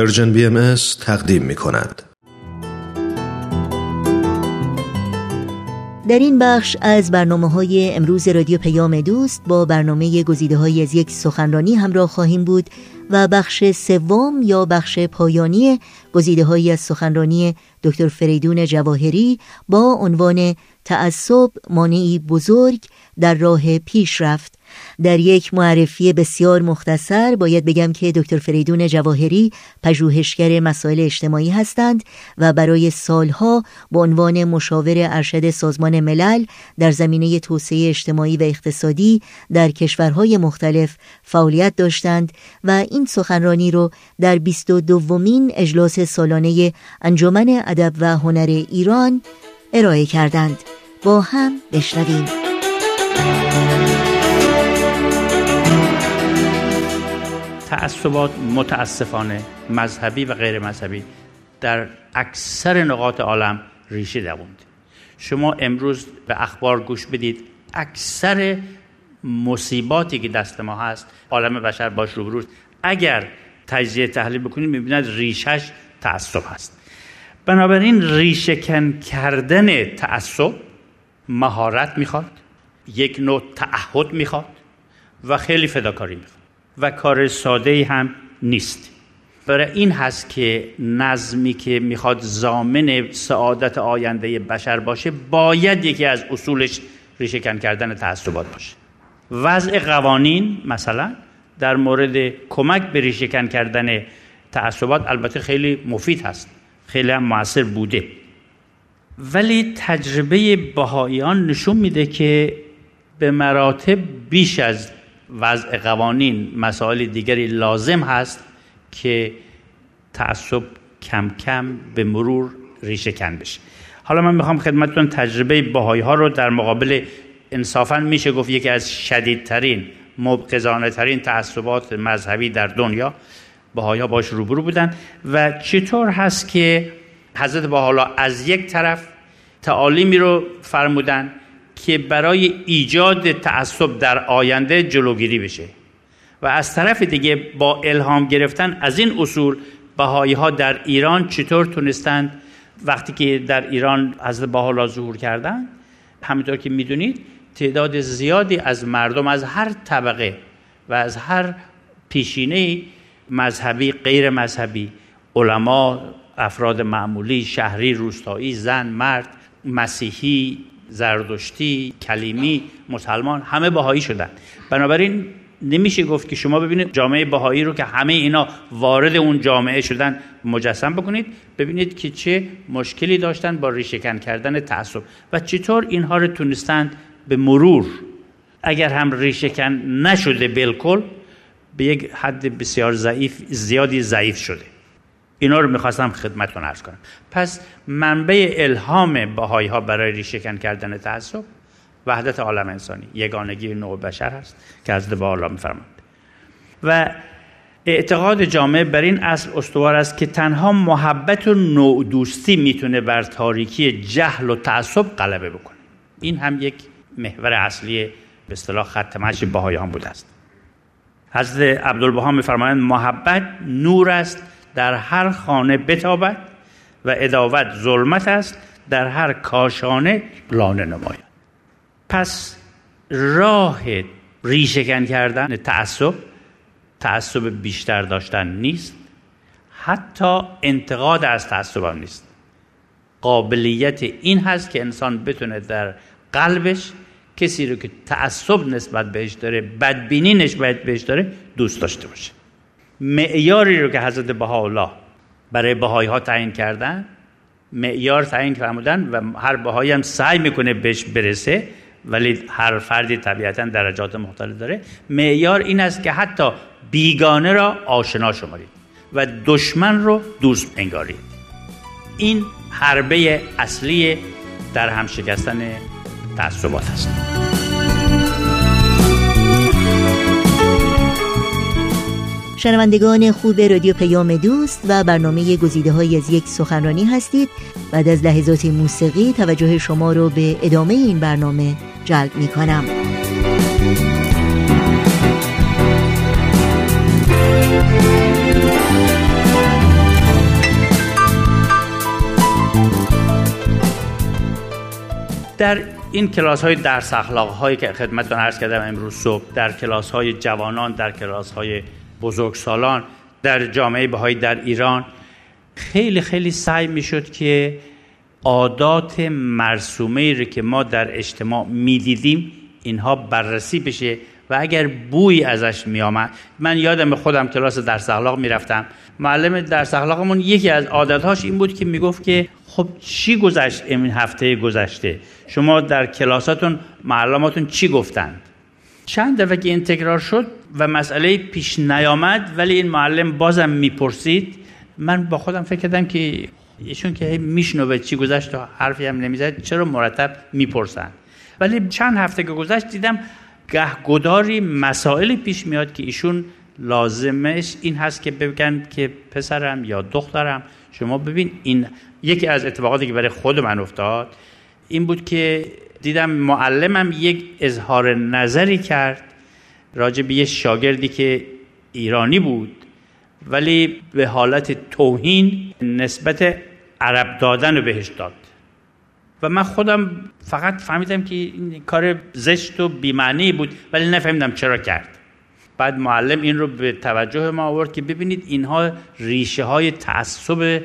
Persian BMS تقدیم می کند. در این بخش از برنامه های امروز رادیو پیام دوست با برنامه گزیده‌هایی از یک سخنرانی همراه خواهیم بود و بخش سوم یا بخش پایانی گزیده‌هایی از سخنرانی دکتر فریدون جواهری با عنوان تعصب مانعی بزرگ در راه پیشرفت در یک معرفی بسیار مختصر باید بگم که دکتر فریدون جواهری پژوهشگر مسائل اجتماعی هستند و برای سالها به عنوان مشاور ارشد سازمان ملل در زمینه توسعه اجتماعی و اقتصادی در کشورهای مختلف فعالیت داشتند و این سخنرانی رو در 22 دومین اجلاس سالانه انجمن ادب و هنر ایران ارائه کردند. با هم بشنویم. تعصبات متاسفانه مذهبی و غیر مذهبی در اکثر نقاط عالم ریشه دووند. شما امروز به اخبار گوش بدید اکثر مصیباتی که دست ما هست عالم بشر باش روبروست اگر تجزیه تحلیل بکنید می‌بیند ریشش تعصب هست. بنابراین ریشهکن کردن تعصب مهارت می‌خواد یک نوع تعهد می‌خواد و خیلی فداکاری می‌خواد. و کار ساده هم نیست. برای این هست که نظمی که می‌خواد زامن سعادت آینده بشر باشه باید یکی از اصولش ریشهکن کردن تعصبات باشه. وضع قوانین مثلا در مورد کمک به ریشهکن کردن تعصبات البته خیلی مفید هست. خیلی هم موثر بوده. ولی تجربه بهاییان نشون میده که به مراتب بیش از وضع قوانین مسائل دیگری لازم هست که تعصب کم کم به مرور ریشه کن بشه. حالا من می‌خوام خدمتتون تجربه باهایی ها رو در مقابل انصافا میشه گفت یکی از شدیدترین مبقزانه ترین تعصبات مذهبی در دنیا. باهایی ها باش روبرو بودن و چطور هست که حضرت با از یک طرف تعالیمی رو فرمودن که برای ایجاد تعصب در آینده جلوگیری بشه. و از طرف دیگه با الهام گرفتن از این اصول بهایی ها در ایران چطور تونستند وقتی که در ایران حضرت بهاءالله ظهور کردن همینطور که می‌دونید تعداد زیادی از مردم از هر طبقه و از هر پیشینه مذهبی غیر مذهبی علما افراد معمولی شهری روستایی زن مرد مسیحی زردشتی کلیمی مسلمان همه بهایی شدن. بنابراین نمیشه گفت که شما ببینید جامعه بهایی رو که همه اینا وارد اون جامعه شدن مجسم بکنید ببینید که چه مشکلی داشتن با ریشهکن کردن تعصب. و چطور اینها رو تونستند به مرور اگر هم ریشهکن نشده بالکل به یک حد بسیار ضعیف زیادی ضعیف شده. اینا رو می‌خواستم خدمتتون عرض کنم. پس منبع الهام باهایی ها برای ریشهکن کردن تعصب وحدت عالم انسانی یگانگی نوع بشر هست که از با الله میفرماند و اعتقاد جامعه بر این اصل استوار است که تنها محبت و نوع دوستی می‌تونه بر تاریکی جهل و تعصب غلبه بکنه. این هم یک محور اصلی به اصطلاح خط مشی بهایان بوده است. حضرت عبدالبها میفرمایند محبت نور است در هر خانه بتابد و اداوت ظلمت است در هر کاشانه لانه نماید. پس راه ریشهکن کردن تعصب تعصب بیشتر داشتن نیست حتی انتقاد از تعصب هم نیست. قابلیت این هست که انسان بتونه در قلبش کسی رو که تعصب نسبت بهش داره بدبینی نسبت بهش داره دوست داشته باشه. معیاری رو که حضرت بهاءالله برای بهایی ها تعیین کردن معیار تعیین فرمودن و هر بهایی هم سعی می‌کنه بهش برسه ولی هر فردی طبیعتا درجات مختلف داره. معیار این است که حتی بیگانه را آشنا شمارید و دشمن رو دوست انگارید. این حربه اصلی در هم شکستن تعصبات است. شنوندگان خوب رادیو پیام دوست و برنامه گزیده های از یک سخنرانی هستید. بعد از لحظات موسیقی توجه شما رو به ادامه این برنامه جلب می کنم در این کلاس های درس اخلاق هایی که خدمتتون عرض کردم امروز صبح در کلاس های جوانان در کلاس های بزرگسالان در جامعه بهایی در ایران خیلی خیلی سعی می‌شد که عادات مرسومه رو که ما در اجتماع می‌دیدیم اینها بررسی بشه و اگر بوی ازش میآمد من یادم خودم کلاس درس اخلاق می‌رفتم معلم درس اخلاقمون یکی از عادتهاش این بود که می‌گفت که خب چی گذشت این هفته گذشته؟ شما در کلاساتون معلماتون چی گفتند؟ چند دفعه که این تکرار شد و مسئله پیش نیامد ولی این معلم بازم می‌پرسید. من با خودم فکر کردم که ایشون که میشنوه چی گذشت و حرفی هم نمی‌زد چرا مرتب می‌پرسن؟ ولی چند هفته که گذشت دیدم گهگداری مسائلی پیش میاد که ایشون لازمش این هست که بگن که پسرم یا دخترم شما ببین این یکی از اتفاقاتی که برای خود من افتاد این بود که دیدم معلمم یک اظهار نظری کرد راجع به یه شاگردی که ایرانی بود ولی به حالت توهین نسبت عرب دادن رو بهش داد. و من خودم فقط فهمیدم که این کار زشت و بیمعنی بود ولی نفهمیدم چرا کرد. بعد معلم این رو به توجه ما آورد که ببینید اینها ریشه های تعصب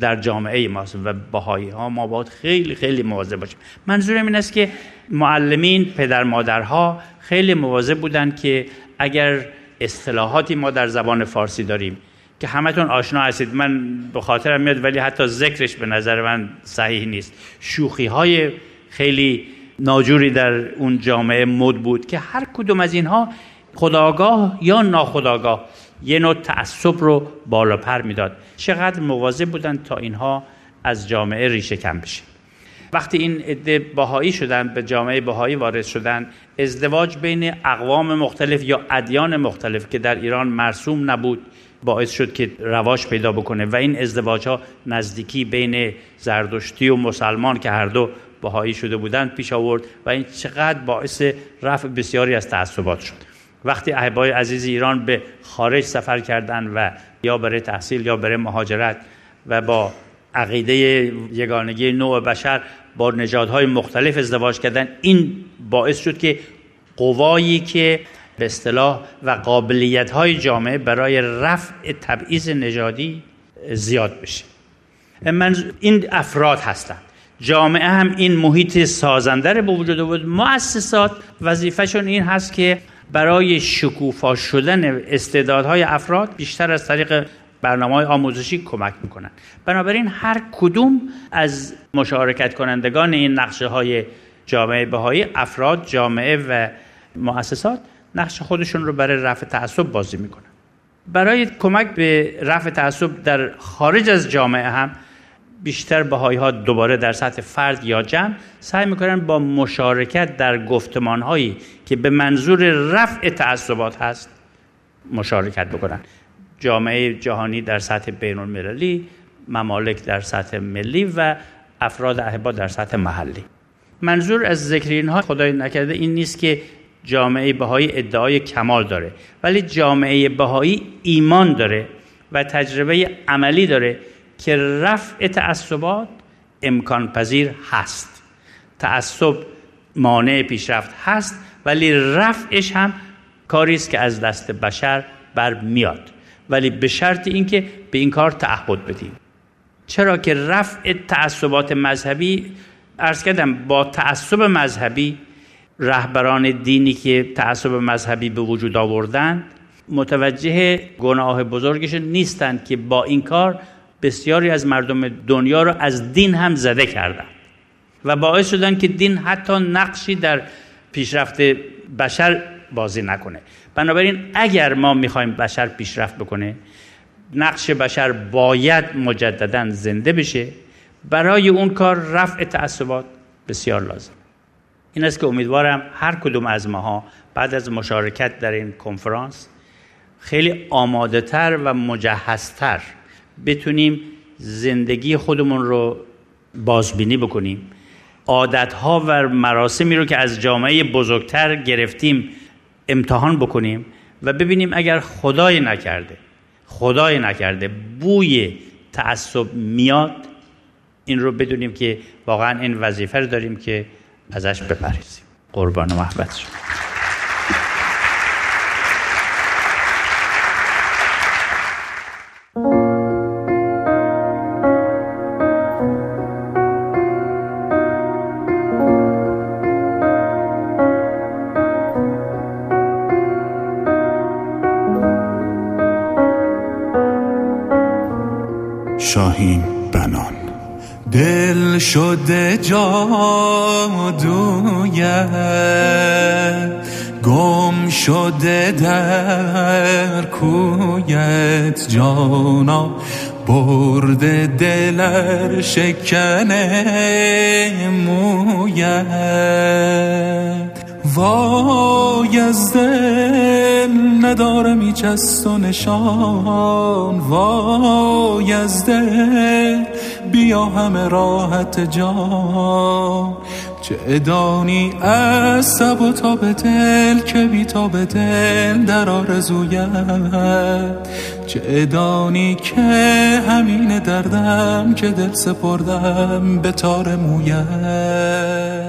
در جامعه ماست و باهایی ها ما باید خیلی خیلی مواظب باشیم. منظورم این است که معلمین پدر مادرها خیلی مواظب بودن که اگر اصطلاحاتی ما در زبان فارسی داریم که همتون آشنا هستید من به خاطرم میاد ولی حتی ذکرش به نظر من صحیح نیست. شوخی های خیلی ناجوری در اون جامعه مد بود که هر کدوم از اینها خداگاه یا ناخداگاه. یه نوع تعصب رو بالا پر می‌داد. چقدر مواظب بودن تا اینها از جامعه ریشه کم بشه. وقتی این عده بهایی شدن به جامعه بهایی وارد شدن ازدواج بین اقوام مختلف یا ادیان مختلف که در ایران مرسوم نبود باعث شد که رواج پیدا بکنه و این ازدواج ها نزدیکی بین زردشتی و مسلمان که هر دو بهایی شده بودند پیش آورد و این چقدر باعث رفع بسیاری از تعصبات شد. وقتی احبای عزیز ایران به خارج سفر کردند و یا برای تحصیل یا برای مهاجرت و با عقیده یگانگی نوع بشر با نژادهای مختلف ازدواج کردن این باعث شد که قوایی که به اصطلاح و قابلیت های جامعه برای رفع تبعیض نژادی زیاد بشه. من این افراد هستند. جامعه هم این محیط سازنده رو به وجود بود مؤسسات وظیفهشون این هست که برای شکوفا شدن استعدادهای افراد بیشتر از طریق برنامه های آموزشی کمک می‌کنن بنابراین هر کدوم از مشارکت کنندگان این نقشه های جامعه بهایی افراد جامعه و مؤسسات نقش خودشون رو برای رفع تعصب بازی می‌کنن. برای کمک به رفع تعصب در خارج از جامعه هم بیشتر بهایی ها دوباره در سطح فرد یا جمع سعی می‌کنن با مشارکت در گفتمان هایی که به منظور رفع تعصبات هست مشارکت بکنن. جامعه جهانی در سطح بین المللی ممالک در سطح ملی و افراد احبا در سطح محلی. منظور از ذکر اینها خدای نکرده این نیست که جامعه بهایی ادعای کمال داره ولی جامعه بهایی ایمان داره و تجربه عملی داره که رفع تعصبات امکان پذیر هست. تعصب مانع پیشرفت هست ولی رفعش هم کاری است که از دست بشر بر میاد ولی به شرط اینکه به این کار تعهد بدیم. چرا که رفع تعصبات مذهبی ارز کردم با تعصب مذهبی رهبران دینی که تعصب مذهبی به وجود آوردند متوجه گناه بزرگش نیستند که با این کار بسیاری از مردم دنیا را از دین هم زده کردند و باعث شدن که دین حتی نقشی در پیشرفت بشر بازی نکنه. بنابراین اگر ما می‌خوایم بشر پیشرفت بکنه نقش بشر باید مجددا زنده بشه. برای اون کار رفع تعصبات بسیار لازم. این است که امیدوارم هر کدوم از ماها بعد از مشارکت در این کنفرانس خیلی آماده تر و مجهزتر بتونیم زندگی خودمون رو بازبینی بکنیم. عادتها و مراسمی رو که از جامعه بزرگتر گرفتیم امتحان بکنیم و ببینیم اگر خدای نکرده خدای نکرده بوی تعصب میاد این رو بدونیم که واقعا این وظیفه رو داریم که ازش بپریزیم قربان محبت شما. شاهین بنان. دل شده جادویه. گم شده در کویت جانا. برده دلر شکنه مویت وای از دل ندارم از و نشان. وای از دل بیا همه راحت جان. چه ادانی از سب و تا به دل که بی تا به دل در آرزویت. چه ادانی که همین دردم که دل سپردم به تار مویت.